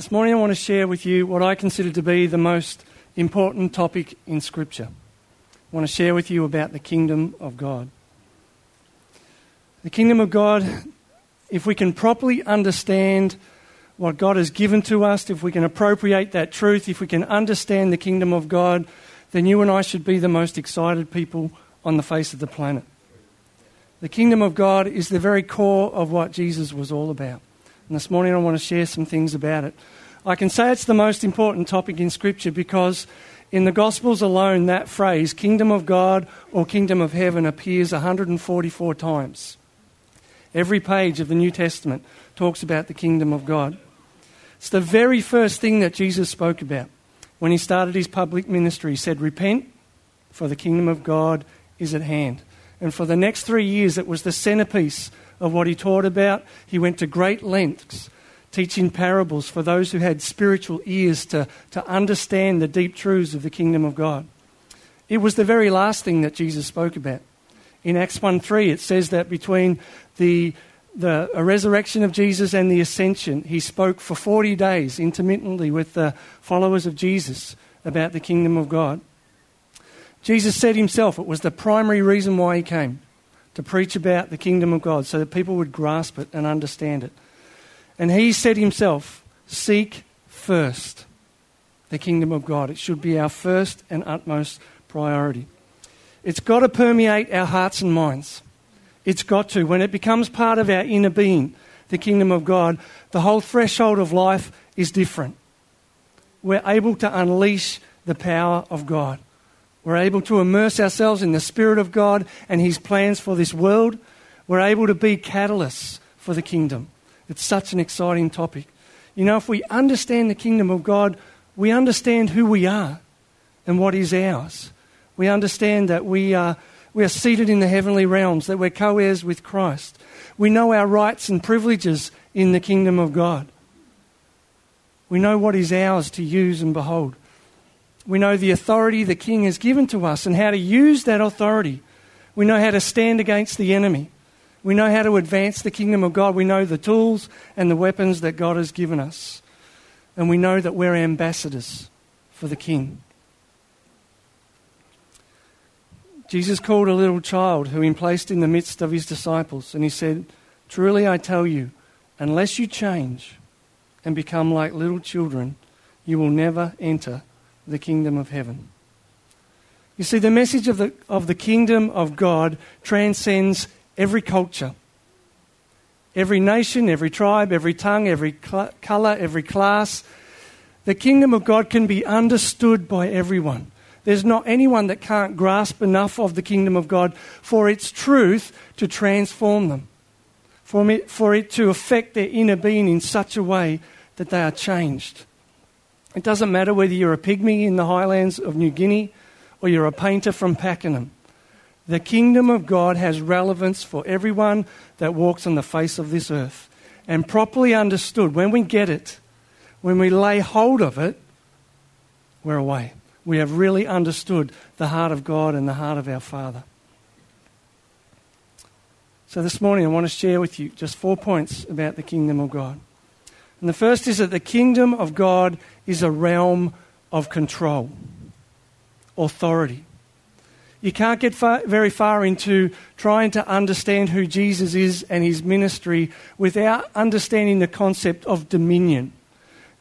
This morning I want to share with you what I consider to be the most important topic in Scripture. I want to share with you about the kingdom of God. The kingdom of God, if we can properly understand what God has given to us, if we can appropriate that truth, if we can understand the kingdom of God, then you and I should be the most excited people on the face of the planet. The kingdom of God is the very core of what Jesus was all about. And this morning I want to share some things about it. I can say it's the most important topic in Scripture because in the Gospels alone, that phrase, kingdom of God or kingdom of heaven, appears 144 times. Every page of the New Testament talks about the kingdom of God. It's the very first thing that Jesus spoke about when he started his public ministry. He said, Repent, for the kingdom of God is at hand. And for the next three years, it was the centerpiece of what he taught about. He went to great lengths teaching parables for those who had spiritual ears to, to understand the deep truths of the kingdom of God. It was the very last thing that Jesus spoke about. In Acts 1 3, it says that between the, the resurrection of Jesus and the ascension, he spoke for 40 days intermittently with the followers of Jesus about the kingdom of God. Jesus said himself it was the primary reason why he came to preach about the kingdom of God so that people would grasp it and understand it. And he said himself, Seek first the kingdom of God. It should be our first and utmost priority. It's got to permeate our hearts and minds. It's got to. When it becomes part of our inner being, the kingdom of God, the whole threshold of life is different. We're able to unleash the power of God. We're able to immerse ourselves in the Spirit of God and His plans for this world. We're able to be catalysts for the kingdom. It's such an exciting topic. You know, if we understand the kingdom of God, we understand who we are and what is ours. We understand that we are, we are seated in the heavenly realms, that we're co heirs with Christ. We know our rights and privileges in the kingdom of God. We know what is ours to use and behold. We know the authority the king has given to us and how to use that authority. We know how to stand against the enemy. We know how to advance the kingdom of God. We know the tools and the weapons that God has given us. And we know that we're ambassadors for the king. Jesus called a little child who he placed in the midst of his disciples, and he said, Truly I tell you, unless you change and become like little children, you will never enter the kingdom of heaven. You see, the message of the, of the kingdom of God transcends every culture, every nation, every tribe, every tongue, every cl- colour, every class. The kingdom of God can be understood by everyone. There's not anyone that can't grasp enough of the kingdom of God for its truth to transform them, for it, for it to affect their inner being in such a way that they are changed. It doesn't matter whether you're a pygmy in the highlands of New Guinea or you're a painter from Pakenham. The kingdom of God has relevance for everyone that walks on the face of this earth. And properly understood, when we get it, when we lay hold of it, we're away. We have really understood the heart of God and the heart of our Father. So this morning I want to share with you just four points about the kingdom of God. And the first is that the kingdom of God is a realm of control, authority. You can't get far, very far into trying to understand who Jesus is and his ministry without understanding the concept of dominion.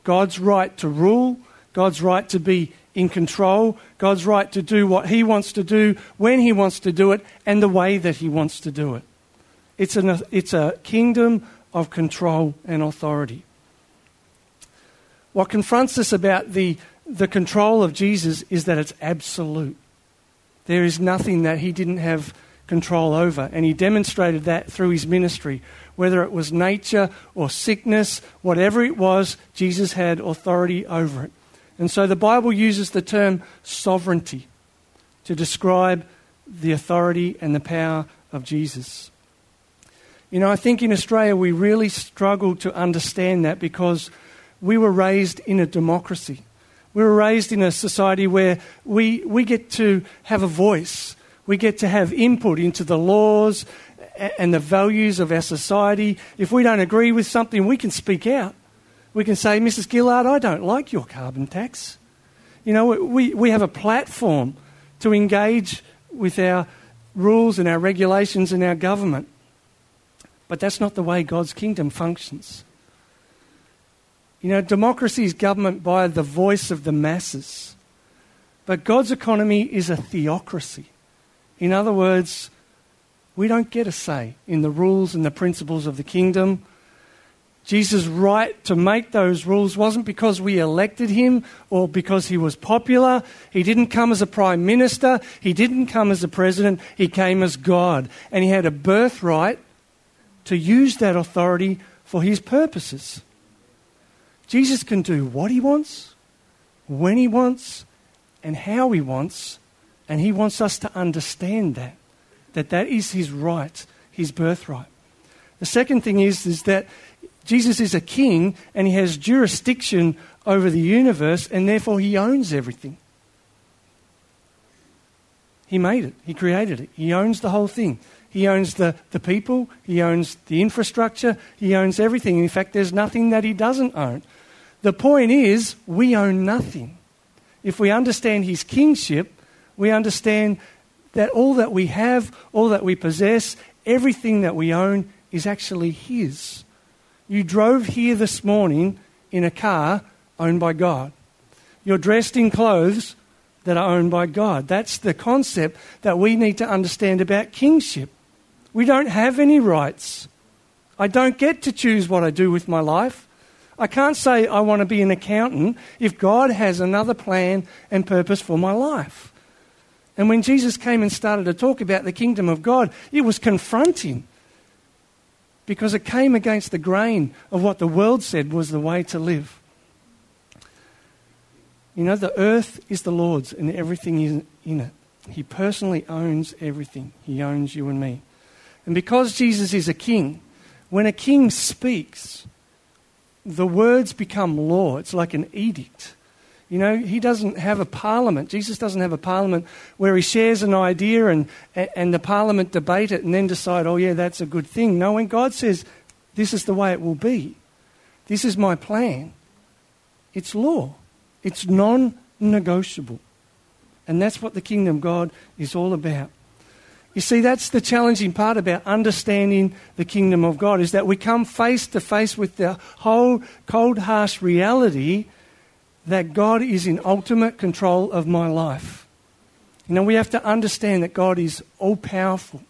God's right to rule, God's right to be in control, God's right to do what he wants to do, when he wants to do it, and the way that he wants to do it. It's, an, it's a kingdom of control and authority. What confronts us about the, the control of Jesus is that it's absolute. There is nothing that he didn't have control over, and he demonstrated that through his ministry. Whether it was nature or sickness, whatever it was, Jesus had authority over it. And so the Bible uses the term sovereignty to describe the authority and the power of Jesus. You know, I think in Australia we really struggle to understand that because we were raised in a democracy. We were raised in a society where we, we get to have a voice. We get to have input into the laws and the values of our society. If we don't agree with something, we can speak out. We can say, Mrs. Gillard, I don't like your carbon tax. You know, we, we have a platform to engage with our rules and our regulations and our government. But that's not the way God's kingdom functions. You know, democracy is government by the voice of the masses. But God's economy is a theocracy. In other words, we don't get a say in the rules and the principles of the kingdom. Jesus' right to make those rules wasn't because we elected him or because he was popular. He didn't come as a prime minister. He didn't come as a president. He came as God. And he had a birthright to use that authority for his purposes. Jesus can do what he wants, when he wants, and how he wants. And he wants us to understand that, that that is his right, his birthright. The second thing is, is that Jesus is a king and he has jurisdiction over the universe and therefore he owns everything. He made it, he created it, he owns the whole thing. He owns the, the people, he owns the infrastructure, he owns everything. In fact, there's nothing that he doesn't own. The point is, we own nothing. If we understand his kingship, we understand that all that we have, all that we possess, everything that we own is actually his. You drove here this morning in a car owned by God. You're dressed in clothes that are owned by God. That's the concept that we need to understand about kingship. We don't have any rights. I don't get to choose what I do with my life. I can't say I want to be an accountant if God has another plan and purpose for my life. And when Jesus came and started to talk about the kingdom of God, it was confronting because it came against the grain of what the world said was the way to live. You know, the earth is the Lord's and everything is in it. He personally owns everything. He owns you and me. And because Jesus is a king, when a king speaks, the words become law. It's like an edict. You know, he doesn't have a parliament. Jesus doesn't have a parliament where he shares an idea and, and the parliament debate it and then decide, oh, yeah, that's a good thing. No, when God says, this is the way it will be, this is my plan, it's law. It's non negotiable. And that's what the kingdom of God is all about. You see, that's the challenging part about understanding the kingdom of God, is that we come face to face with the whole cold, harsh reality that God is in ultimate control of my life. You know, we have to understand that God is all powerful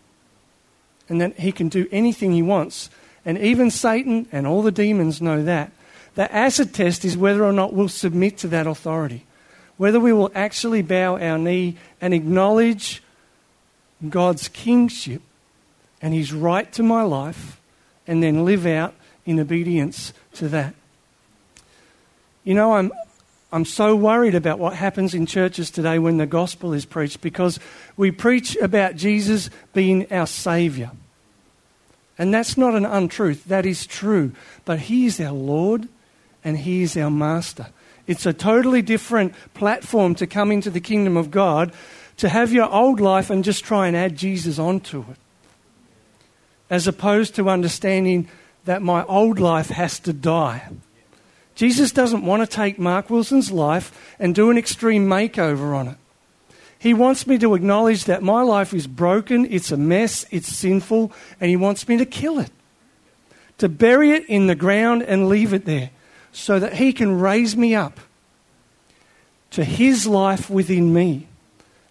and that He can do anything He wants. And even Satan and all the demons know that. The acid test is whether or not we'll submit to that authority, whether we will actually bow our knee and acknowledge God's kingship and His right to my life and then live out in obedience to that. You know, I'm, I'm so worried about what happens in churches today when the gospel is preached because we preach about Jesus being our Saviour. And that's not an untruth, that is true. But He is our Lord and He is our Master. It's a totally different platform to come into the kingdom of God, to have your old life and just try and add Jesus onto it. As opposed to understanding that my old life has to die Jesus doesn't want to take Mark Wilson's life and do an extreme makeover on it. He wants me to acknowledge that my life is broken, it's a mess, it's sinful, and He wants me to kill it. To bury it in the ground and leave it there so that He can raise me up to His life within me,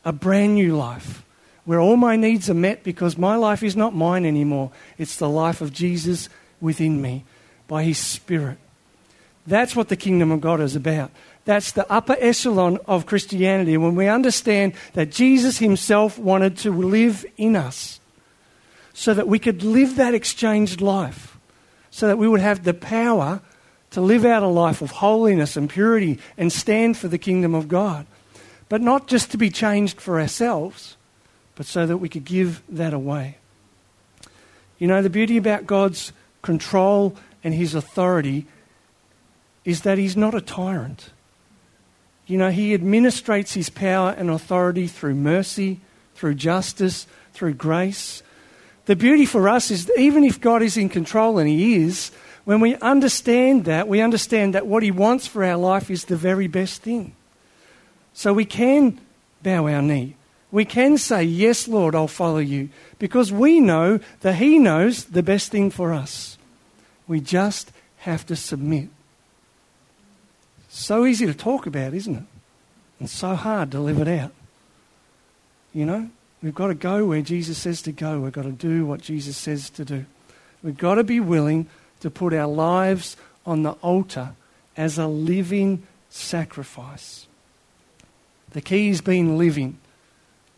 a brand new life where all my needs are met because my life is not mine anymore. It's the life of Jesus within me by His Spirit. That's what the kingdom of God is about. That's the upper echelon of Christianity when we understand that Jesus himself wanted to live in us so that we could live that exchanged life, so that we would have the power to live out a life of holiness and purity and stand for the kingdom of God. But not just to be changed for ourselves, but so that we could give that away. You know, the beauty about God's control and his authority is that he's not a tyrant. You know, he administrates his power and authority through mercy, through justice, through grace. The beauty for us is even if God is in control, and he is, When we understand that, we understand that what He wants for our life is the very best thing. So we can bow our knee. We can say, Yes, Lord, I'll follow you, because we know that He knows the best thing for us. We just have to submit. So easy to talk about, isn't it? And so hard to live it out. You know, we've got to go where Jesus says to go. We've got to do what Jesus says to do. We've got to be willing to put our lives on the altar as a living sacrifice. The key is being living,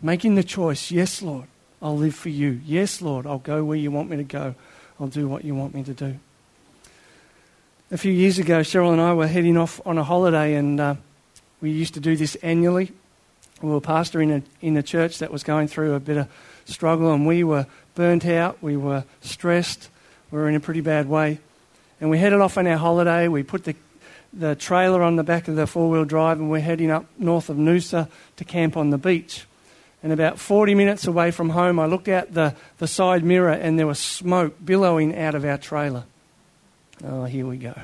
making the choice yes, Lord, I'll live for you. Yes, Lord, I'll go where you want me to go. I'll do what you want me to do. A few years ago, Cheryl and I were heading off on a holiday, and uh, we used to do this annually. We were pastoring a, in a church that was going through a bit of struggle, and we were burnt out, we were stressed, we were in a pretty bad way. And we headed off on our holiday. We put the, the trailer on the back of the four wheel drive, and we're heading up north of Noosa to camp on the beach. And about 40 minutes away from home, I looked out the, the side mirror, and there was smoke billowing out of our trailer. Oh, here we go.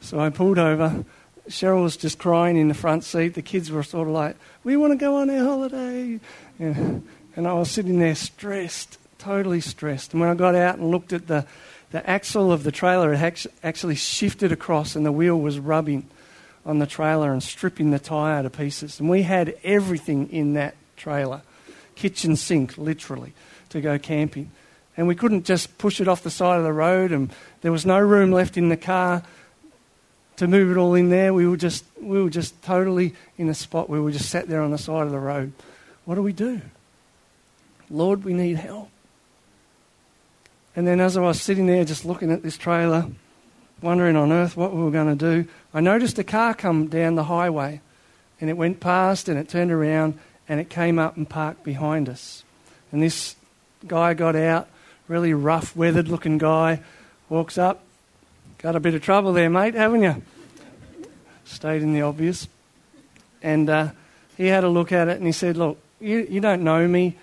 So I pulled over. Cheryl was just crying in the front seat. The kids were sort of like, We want to go on our holiday. And I was sitting there stressed, totally stressed. And when I got out and looked at the, the axle of the trailer, had actually shifted across and the wheel was rubbing on the trailer and stripping the tyre to pieces. And we had everything in that trailer kitchen sink, literally, to go camping and we couldn't just push it off the side of the road, and there was no room left in the car to move it all in there. We were just, we were just totally in a spot where we just sat there on the side of the road. What do we do? Lord, we need help. And then as I was sitting there just looking at this trailer, wondering on earth what we were going to do, I noticed a car come down the highway. And it went past and it turned around and it came up and parked behind us. And this guy got out really rough, weathered looking guy, walks up. Got a bit of trouble there, mate, haven't you? Stayed in the obvious. And uh, he had a look at it and he said, Look, you, you don't know me,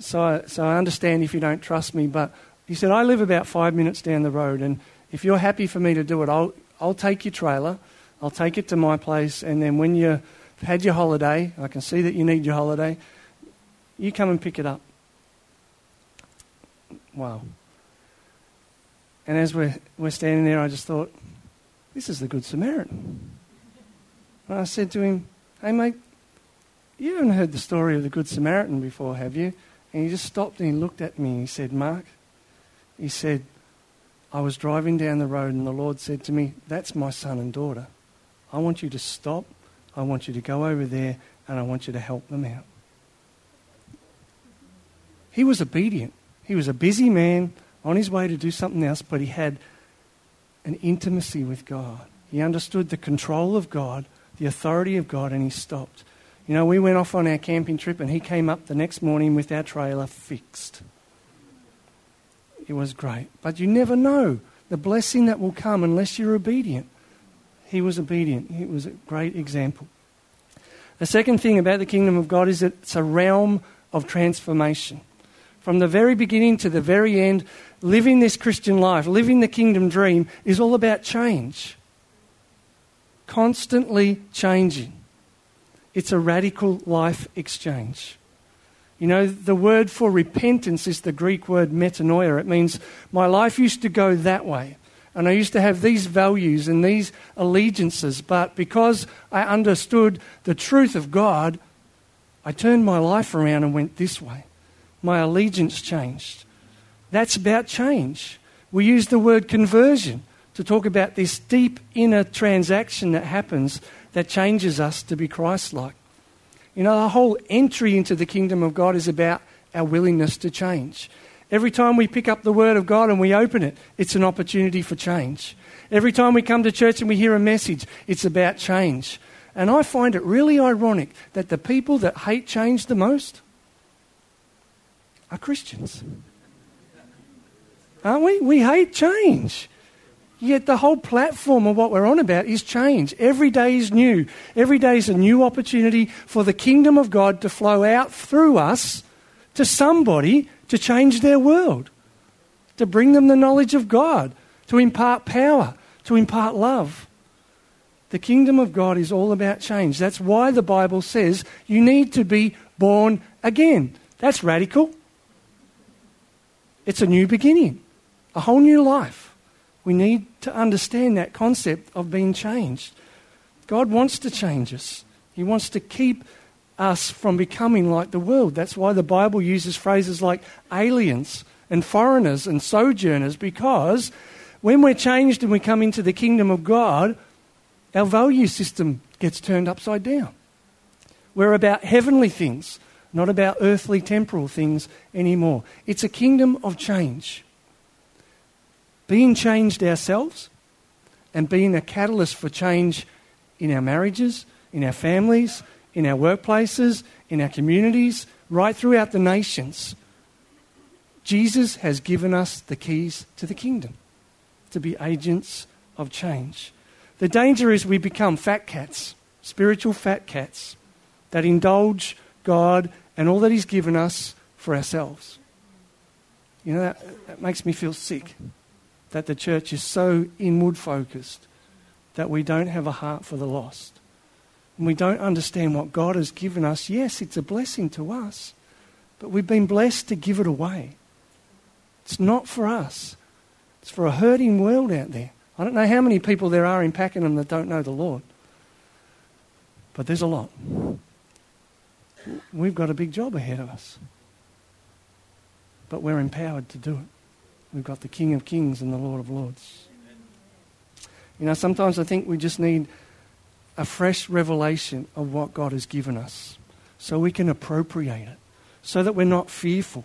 so I, so I understand if you don't trust me, but he said, I live about five minutes down the road, and if you're happy for me to do it, I'll, I'll take your trailer, I'll take it to my place, and then when you've had your holiday, I can see that you need your holiday, you come and pick it up. Wow. And as we're, we're standing there, I just thought, this is the Good Samaritan. And I said to him, hey, mate, you haven't heard the story of the Good Samaritan before, have you? And he just stopped and he looked at me and he said, Mark, he said, I was driving down the road and the Lord said to me, That's my son and daughter. I want you to stop. I want you to go over there and I want you to help them out. He was obedient. He was a busy man on his way to do something else, but he had an intimacy with God. He understood the control of God, the authority of God, and he stopped. You know, we went off on our camping trip, and he came up the next morning with our trailer fixed. It was great. But you never know the blessing that will come unless you're obedient. He was obedient. It was a great example. The second thing about the kingdom of God is that it's a realm of transformation from the very beginning to the very end, living this Christian life, living the kingdom dream, is all about change. Constantly changing. It's a radical life exchange. You know, the word for repentance is the Greek word metanoia. It means my life used to go that way. And I used to have these values and these allegiances, but because I understood the truth of God, I turned my life around and went this way my allegiance changed. That's about change. We use the word conversion to talk about this deep inner transaction that happens that changes us to be Christ like. You know, the whole entry into the kingdom of God is about our willingness to change. Every time we pick up the Word of God and we open it, it's an opportunity for change. Every time we come to church and we hear a message, it's about change. And I find it really ironic that the people that hate change the most are Christians. Aren't we? We hate change. Yet the whole platform of what we're on about is change. Every day is new. Every day is a new opportunity for the kingdom of God to flow out through us to somebody to change their world, to bring them the knowledge of God, to impart power, to impart love. The kingdom of God is all about change. That's why the Bible says you need to be born again. That's radical. It's a new beginning, a whole new life. We need to understand that concept of being changed. God wants to change us, He wants to keep us from becoming like the world. That's why the Bible uses phrases like aliens and foreigners and sojourners, because when we're changed and we come into the kingdom of God, our value system gets turned upside down. We're about heavenly things, not about earthly temporal things anymore. It's a kingdom of change. Being changed ourselves and being a catalyst for change in our marriages, in our families, in our workplaces, in our communities, right throughout the nations. Jesus has given us the keys to the kingdom to be agents of change. The danger is we become fat cats, spiritual fat cats, that indulge God and all that He's given us for ourselves. You know, that, that makes me feel sick that the church is so inward focused that we don't have a heart for the lost. And we don't understand what God has given us. Yes, it's a blessing to us, but we've been blessed to give it away. It's not for us, it's for a hurting world out there. I don't know how many people there are in Pakenham that don't know the Lord, but there's a lot. We've got a big job ahead of us, but we're empowered to do it. We've got the King of Kings and the Lord of Lords. You know, sometimes I think we just need a fresh revelation of what God has given us so we can appropriate it, so that we're not fearful,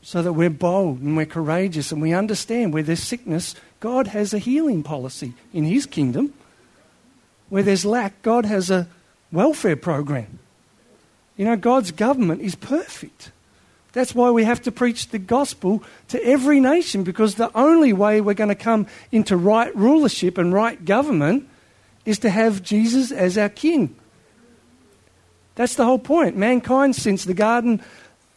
so that we're bold and we're courageous and we understand where there's sickness, God has a healing policy in His kingdom. Where there's lack, God has a welfare program. You know, God's government is perfect. That's why we have to preach the gospel to every nation because the only way we're going to come into right rulership and right government is to have Jesus as our king. That's the whole point. Mankind, since the Garden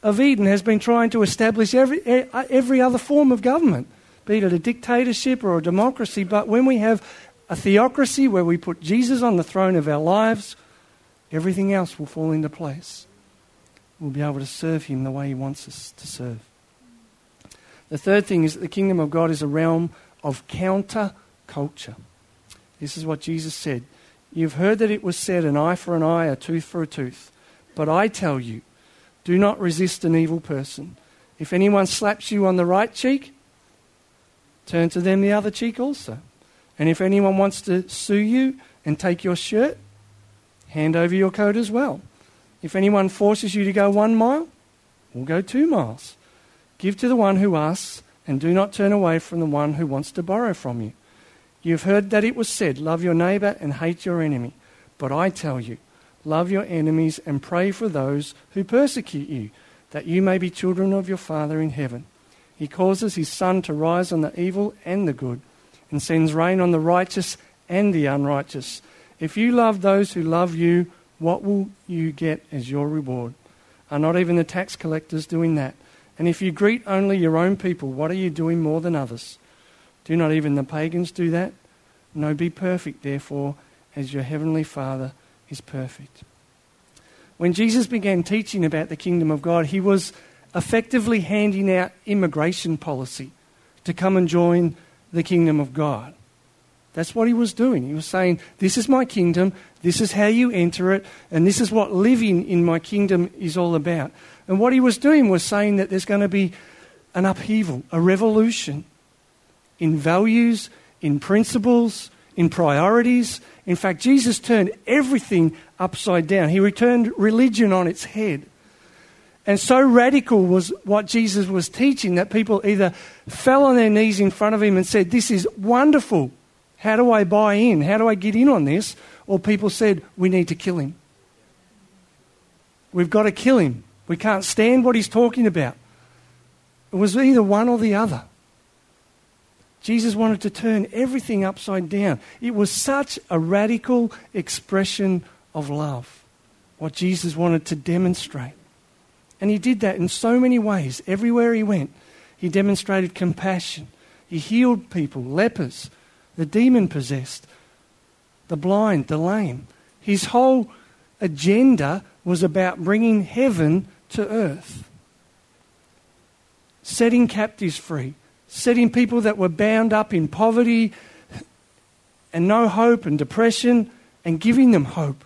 of Eden has been trying to establish every, uh, every other form of government, be it a dictatorship or a democracy. But when we have a theocracy where we put Jesus on the throne of our lives, everything else will fall into place. We'll be able to serve Him the way He wants us to serve. The third thing is that the kingdom of God is a realm of counter culture. This is what Jesus said. You've heard that it was said, an eye for an eye, a tooth for a tooth. But I tell you, do not resist an evil person. If anyone slaps you on the right cheek, turn to them the other cheek also. And if anyone wants to sue you and take your shirt, hand over your coat as well. If anyone forces you to go one mile, we'll go two miles. Give to the one who asks, and do not turn away from the one who wants to borrow from you. You've heard that it was said, Love your neighbor and hate your enemy. But I tell you, Love your enemies and pray for those who persecute you, that you may be children of your Father in heaven. He causes his sun to rise on the evil and the good, and sends rain on the righteous and the unrighteous. If you love those who love you, what will you get as your reward? Are not even the tax collectors doing that? And if you greet only your own people, what are you doing more than others? Do not even the pagans do that? No, be perfect, therefore, as your heavenly Father is perfect. When Jesus began teaching about the kingdom of God, he was effectively handing out immigration policy to come and join the kingdom of God. That's what he was doing. He was saying, This is my kingdom, this is how you enter it, and this is what living in my kingdom is all about. And what he was doing was saying that there's going to be an upheaval, a revolution in values, in principles, in priorities. In fact, Jesus turned everything upside down. He returned religion on its head. And so radical was what Jesus was teaching that people either fell on their knees in front of him and said, This is wonderful. How do I buy in? How do I get in on this? Or people said, We need to kill him. We've got to kill him. We can't stand what he's talking about. It was either one or the other. Jesus wanted to turn everything upside down. It was such a radical expression of love, what Jesus wanted to demonstrate. And he did that in so many ways. Everywhere he went, he demonstrated compassion, He healed people, lepers, the demon possessed, the blind, the lame. His whole agenda was about bringing heaven to earth, setting captives free, setting people that were bound up in poverty and no hope and depression and giving them hope,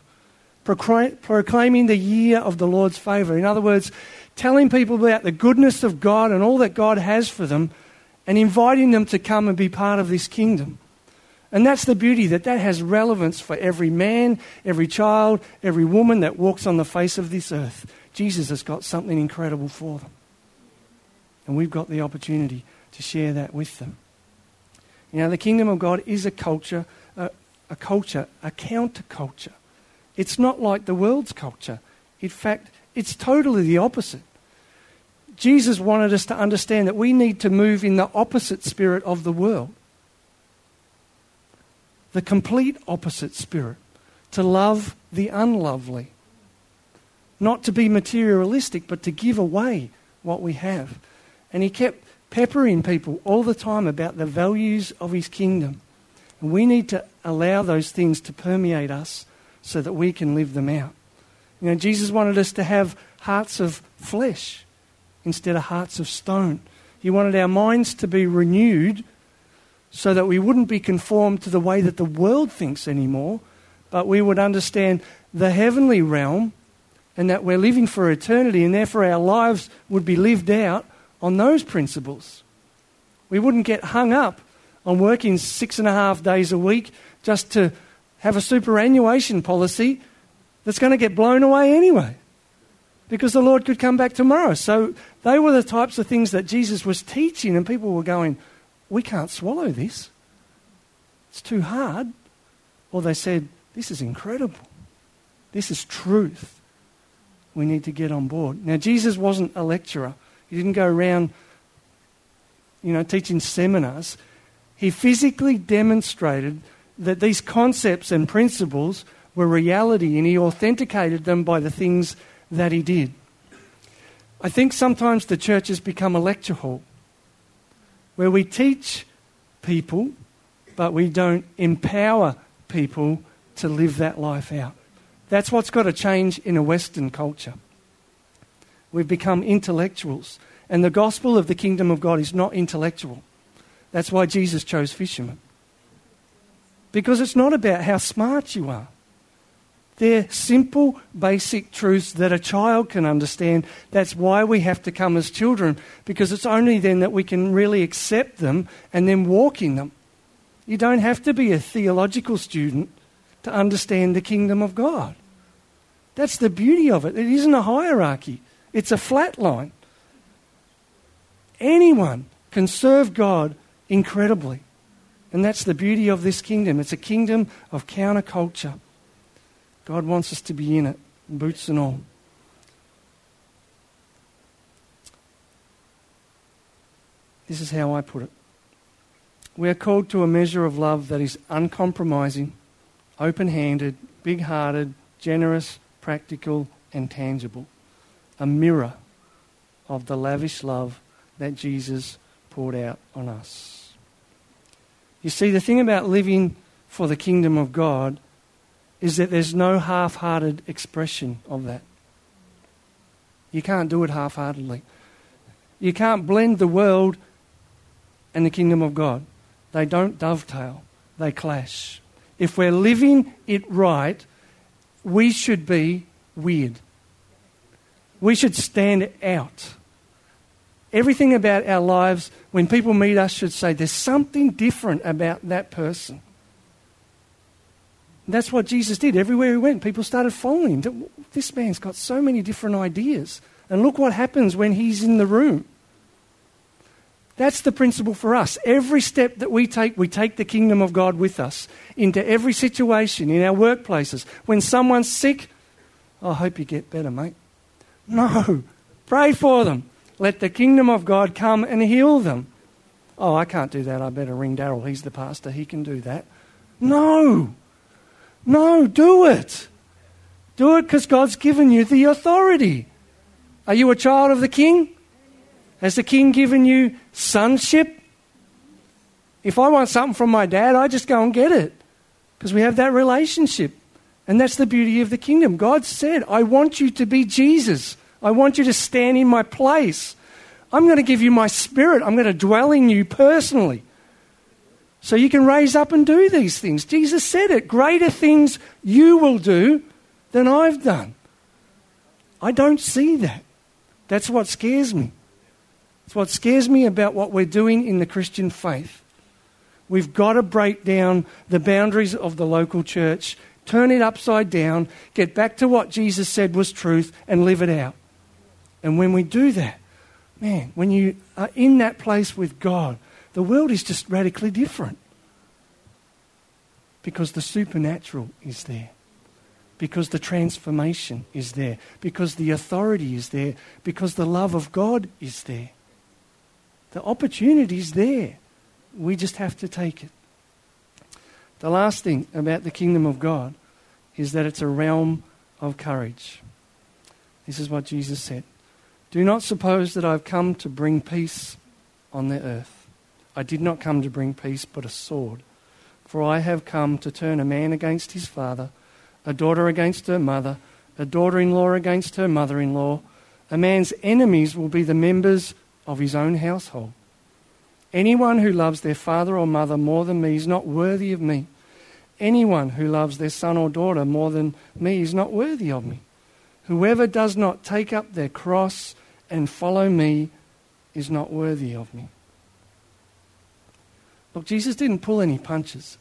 proclaiming the year of the Lord's favour. In other words, telling people about the goodness of God and all that God has for them and inviting them to come and be part of this kingdom. And that's the beauty that that has relevance for every man, every child, every woman that walks on the face of this earth. Jesus has got something incredible for them. And we've got the opportunity to share that with them. You know, the kingdom of God is a culture, a, a culture, a counterculture. It's not like the world's culture. In fact, it's totally the opposite. Jesus wanted us to understand that we need to move in the opposite spirit of the world the complete opposite spirit, to love the unlovely. Not to be materialistic, but to give away what we have. And he kept peppering people all the time about the values of his kingdom. And we need to allow those things to permeate us so that we can live them out. You know, Jesus wanted us to have hearts of flesh instead of hearts of stone. He wanted our minds to be renewed so that we wouldn't be conformed to the way that the world thinks anymore, but we would understand the heavenly realm and that we're living for eternity, and therefore our lives would be lived out on those principles. We wouldn't get hung up on working six and a half days a week just to have a superannuation policy that's going to get blown away anyway because the Lord could come back tomorrow. So they were the types of things that Jesus was teaching, and people were going, we can't swallow this. It's too hard. Or they said, This is incredible. This is truth. We need to get on board. Now, Jesus wasn't a lecturer, he didn't go around, you know, teaching seminars. He physically demonstrated that these concepts and principles were reality and he authenticated them by the things that he did. I think sometimes the church has become a lecture hall where we teach people, but we don't empower people to live that life out. That's what's got to change in a Western culture. We've become intellectuals, and the gospel of the kingdom of God is not intellectual. That's why Jesus chose fishermen. Because it's not about how smart you are. They're simple, basic truths that a child can understand. That's why we have to come as children, because it's only then that we can really accept them and then walk in them. You don't have to be a theological student to understand the kingdom of God. That's the beauty of it. It isn't a hierarchy, it's a flat line. Anyone can serve God incredibly. And that's the beauty of this kingdom. It's a kingdom of counterculture. God wants us to be in it, boots and all. This is how I put it. We are called to a measure of love that is uncompromising, open handed, big hearted, generous, practical, and tangible. A mirror of the lavish love that Jesus poured out on us. You see, the thing about living for the kingdom of God is that there's no half hearted expression of that. You can't do it half heartedly. You can't blend the world and the kingdom of God. They don't dovetail, they clash. If we're living it right, we should be weird. We should stand out. Everything about our lives, when people meet us, should say, There's something different about that person. That's what Jesus did. Everywhere he went, people started following him. This man's got so many different ideas. And look what happens when he's in the room. That's the principle for us. Every step that we take, we take the kingdom of God with us into every situation, in our workplaces. When someone's sick, I hope you get better, mate. No. Pray for them. Let the kingdom of God come and heal them. Oh, I can't do that. I better ring Daryl. He's the pastor. He can do that. No. No, do it. Do it because God's given you the authority. Are you a child of the king? Has the king given you sonship? If I want something from my dad, I just go and get it because we have that relationship. And that's the beauty of the kingdom. God said, I want you to be Jesus. I want you to stand in my place. I'm going to give you my spirit. I'm going to dwell in you personally. So you can raise up and do these things. Jesus said it. Greater things you will do than I've done. I don't see that. That's what scares me. It's what scares me about what we're doing in the Christian faith. We've got to break down the boundaries of the local church, turn it upside down, get back to what Jesus said was truth, and live it out. And when we do that, man, when you are in that place with God, the world is just radically different. Because the supernatural is there. Because the transformation is there. Because the authority is there. Because the love of God is there. The opportunity is there. We just have to take it. The last thing about the kingdom of God is that it's a realm of courage. This is what Jesus said Do not suppose that I've come to bring peace on the earth. I did not come to bring peace, but a sword. For I have come to turn a man against his father, a daughter against her mother, a daughter in law against her mother in law. A man's enemies will be the members of his own household. Anyone who loves their father or mother more than me is not worthy of me. Anyone who loves their son or daughter more than me is not worthy of me. Whoever does not take up their cross and follow me is not worthy of me. Look, Jesus didn't pull any punches.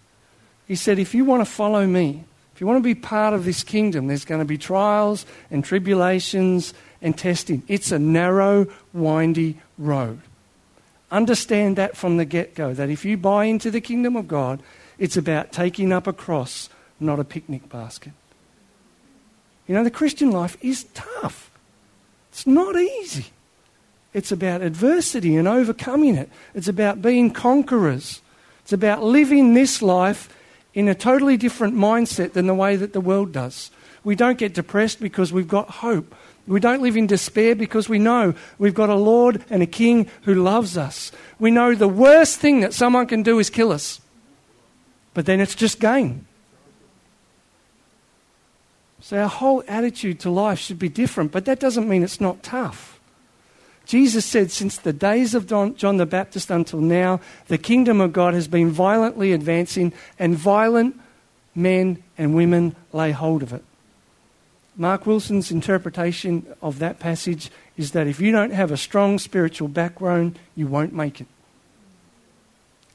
He said, if you want to follow me, if you want to be part of this kingdom, there's going to be trials and tribulations and testing. It's a narrow, windy road. Understand that from the get go, that if you buy into the kingdom of God, it's about taking up a cross, not a picnic basket. You know, the Christian life is tough, it's not easy. It's about adversity and overcoming it. It's about being conquerors. It's about living this life in a totally different mindset than the way that the world does. We don't get depressed because we've got hope. We don't live in despair because we know we've got a Lord and a King who loves us. We know the worst thing that someone can do is kill us. But then it's just gain. So our whole attitude to life should be different, but that doesn't mean it's not tough. Jesus said, since the days of John the Baptist until now, the kingdom of God has been violently advancing, and violent men and women lay hold of it. Mark Wilson's interpretation of that passage is that if you don't have a strong spiritual background, you won't make it.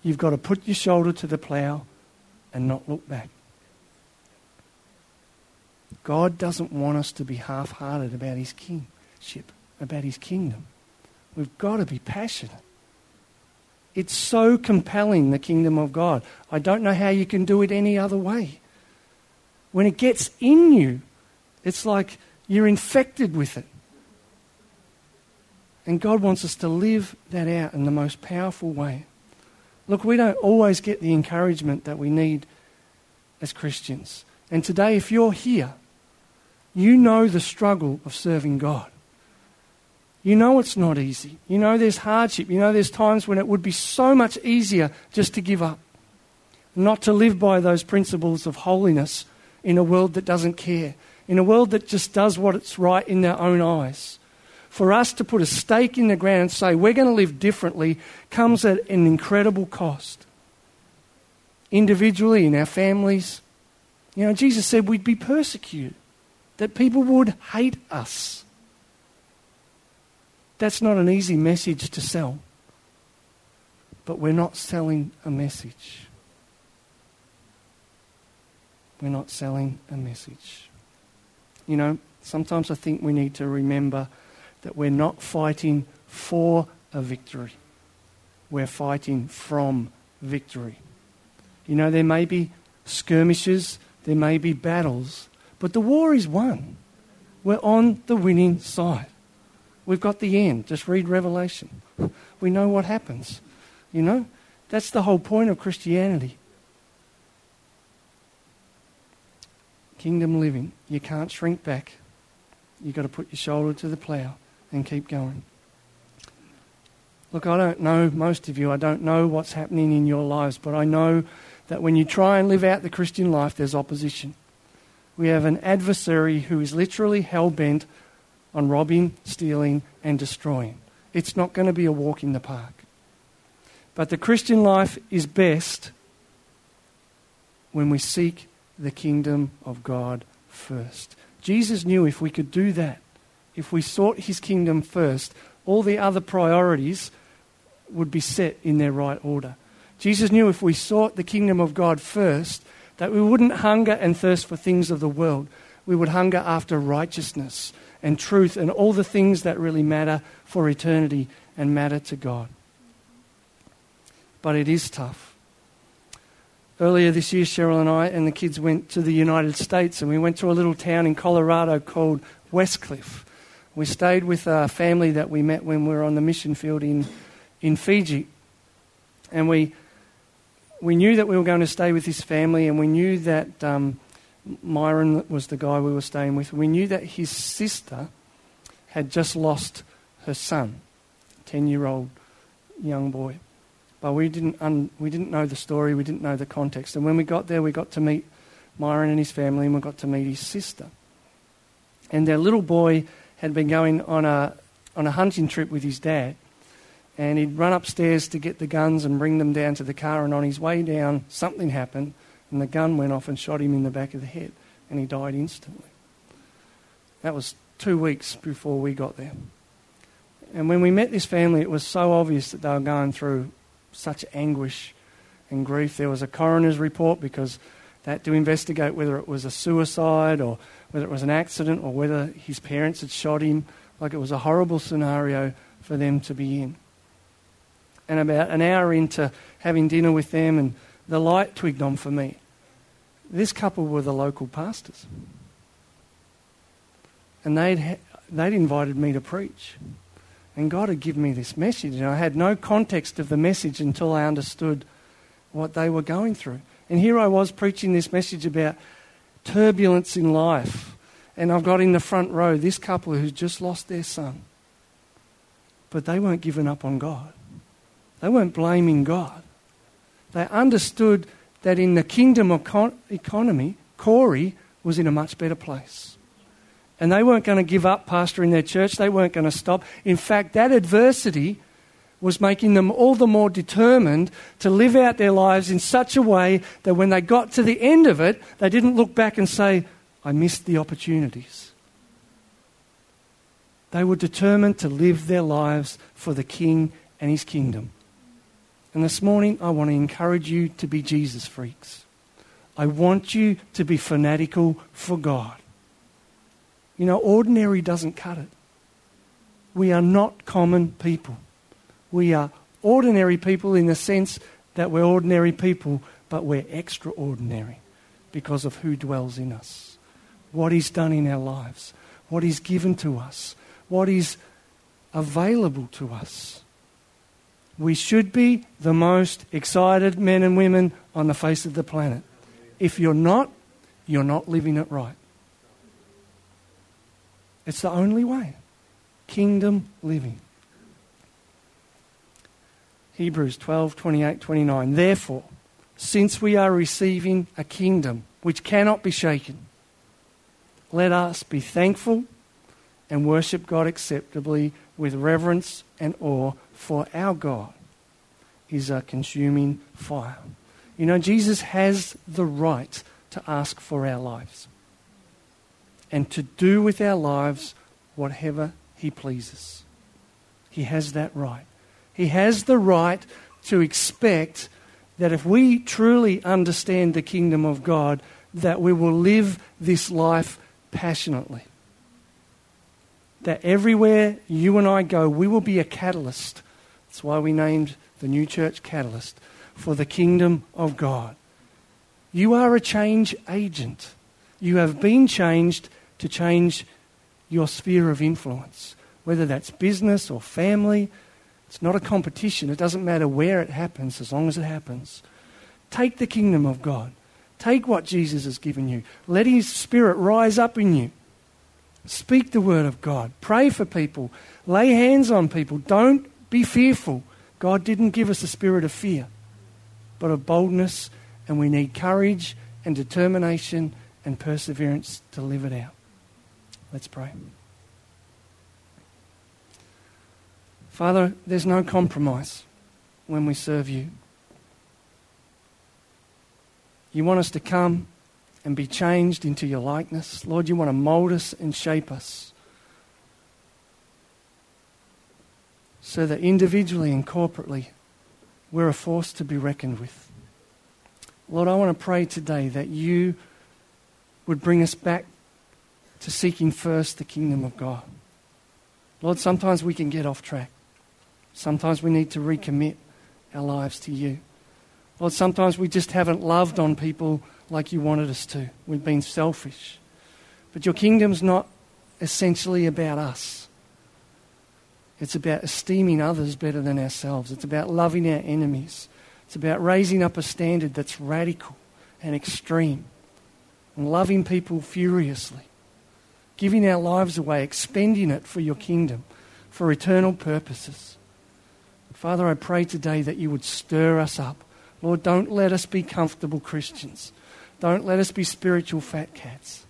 You've got to put your shoulder to the plough and not look back. God doesn't want us to be half hearted about his kingship, about his kingdom. We've got to be passionate. It's so compelling, the kingdom of God. I don't know how you can do it any other way. When it gets in you, it's like you're infected with it. And God wants us to live that out in the most powerful way. Look, we don't always get the encouragement that we need as Christians. And today, if you're here, you know the struggle of serving God. You know it's not easy. You know there's hardship. You know there's times when it would be so much easier just to give up, not to live by those principles of holiness in a world that doesn't care, in a world that just does what it's right in their own eyes. For us to put a stake in the ground and say we're going to live differently comes at an incredible cost. Individually, in our families. You know, Jesus said we'd be persecuted, that people would hate us. That's not an easy message to sell. But we're not selling a message. We're not selling a message. You know, sometimes I think we need to remember that we're not fighting for a victory. We're fighting from victory. You know, there may be skirmishes, there may be battles, but the war is won. We're on the winning side. We've got the end. Just read Revelation. We know what happens. You know? That's the whole point of Christianity. Kingdom living. You can't shrink back. You've got to put your shoulder to the plough and keep going. Look, I don't know most of you, I don't know what's happening in your lives, but I know that when you try and live out the Christian life, there's opposition. We have an adversary who is literally hell bent on robbing, stealing, and destroying. It's not going to be a walk in the park. But the Christian life is best when we seek the kingdom of God first. Jesus knew if we could do that, if we sought his kingdom first, all the other priorities would be set in their right order. Jesus knew if we sought the kingdom of God first, that we wouldn't hunger and thirst for things of the world. We would hunger after righteousness and truth and all the things that really matter for eternity and matter to God. But it is tough. Earlier this year, Cheryl and I and the kids went to the United States and we went to a little town in Colorado called Westcliffe. We stayed with a family that we met when we were on the mission field in, in Fiji. And we, we knew that we were going to stay with this family and we knew that um, Myron was the guy we were staying with. We knew that his sister had just lost her son, 10 year old young boy. But we didn't, un- we didn't know the story, we didn't know the context. And when we got there, we got to meet Myron and his family, and we got to meet his sister. And their little boy had been going on a, on a hunting trip with his dad. And he'd run upstairs to get the guns and bring them down to the car. And on his way down, something happened, and the gun went off and shot him in the back of the head. And he died instantly. That was two weeks before we got there. And when we met this family, it was so obvious that they were going through such anguish and grief. There was a coroner's report because they to investigate whether it was a suicide or whether it was an accident or whether his parents had shot him. Like it was a horrible scenario for them to be in. And about an hour into having dinner with them, and the light twigged on for me. This couple were the local pastors. And they'd, they'd invited me to preach. And God had given me this message, and I had no context of the message until I understood what they were going through. And here I was preaching this message about turbulence in life. And I've got in the front row this couple who's just lost their son. But they weren't giving up on God, they weren't blaming God. They understood that in the kingdom of economy, Corey was in a much better place. And they weren't going to give up pastoring their church, they weren't going to stop. In fact, that adversity was making them all the more determined to live out their lives in such a way that when they got to the end of it, they didn't look back and say, I missed the opportunities. They were determined to live their lives for the King and his kingdom. And this morning, I want to encourage you to be Jesus freaks. I want you to be fanatical for God. You know, ordinary doesn't cut it. We are not common people. We are ordinary people in the sense that we're ordinary people, but we're extraordinary because of who dwells in us, what He's done in our lives, what He's given to us, what is available to us. We should be the most excited men and women on the face of the planet. If you're not, you're not living it right. It's the only way. Kingdom living. Hebrews 12, 28, 29. Therefore, since we are receiving a kingdom which cannot be shaken, let us be thankful and worship God acceptably with reverence and awe, for our God is a consuming fire. You know, Jesus has the right to ask for our lives and to do with our lives whatever He pleases. He has that right. He has the right to expect that if we truly understand the kingdom of God, that we will live this life passionately. That everywhere you and I go, we will be a catalyst. That's why we named the new church Catalyst for the kingdom of God. You are a change agent. You have been changed to change your sphere of influence, whether that's business or family. It's not a competition. It doesn't matter where it happens as long as it happens. Take the kingdom of God. Take what Jesus has given you. Let his spirit rise up in you. Speak the word of God. Pray for people. Lay hands on people. Don't be fearful. God didn't give us a spirit of fear, but of boldness, and we need courage and determination and perseverance to live it out. Let's pray. Father, there's no compromise when we serve you. You want us to come and be changed into your likeness. Lord, you want to mold us and shape us so that individually and corporately we're a force to be reckoned with. Lord, I want to pray today that you would bring us back to seeking first the kingdom of God. Lord, sometimes we can get off track. Sometimes we need to recommit our lives to you. Lord, sometimes we just haven't loved on people like you wanted us to. We've been selfish. But your kingdom's not essentially about us. It's about esteeming others better than ourselves. It's about loving our enemies. It's about raising up a standard that's radical and extreme and loving people furiously, giving our lives away, expending it for your kingdom, for eternal purposes. Father, I pray today that you would stir us up. Lord, don't let us be comfortable Christians. Don't let us be spiritual fat cats.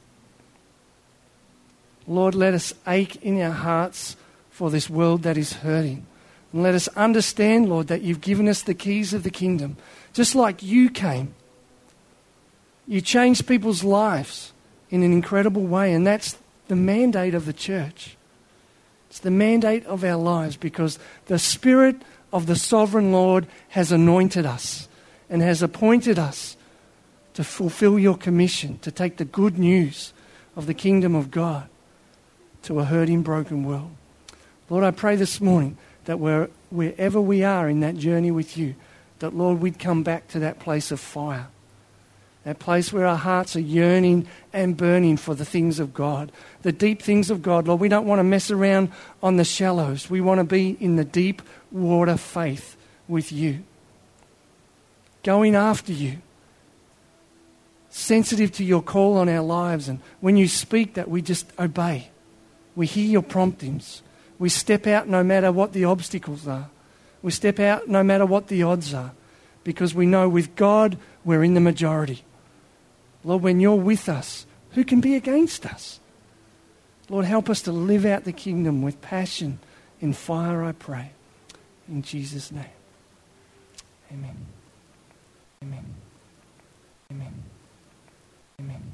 Lord, let us ache in our hearts for this world that is hurting. And let us understand, Lord, that you've given us the keys of the kingdom. Just like you came, you changed people's lives in an incredible way, and that's the mandate of the church. It's the mandate of our lives because the Spirit of the sovereign Lord has anointed us and has appointed us to fulfill your commission, to take the good news of the kingdom of God to a hurting, broken world. Lord, I pray this morning that where, wherever we are in that journey with you, that, Lord, we'd come back to that place of fire, that place where our hearts are yearning and burning for the things of God, the deep things of God. Lord, we don't want to mess around on the shallows. We want to be in the deep water faith with you, going after you sensitive to your call on our lives. And when you speak, that we just obey. We hear your promptings. We step out no matter what the obstacles are. We step out no matter what the odds are. Because we know with God, we're in the majority. Lord, when you're with us, who can be against us? Lord, help us to live out the kingdom with passion and fire, I pray. In Jesus' name. Amen. Amen. Amen.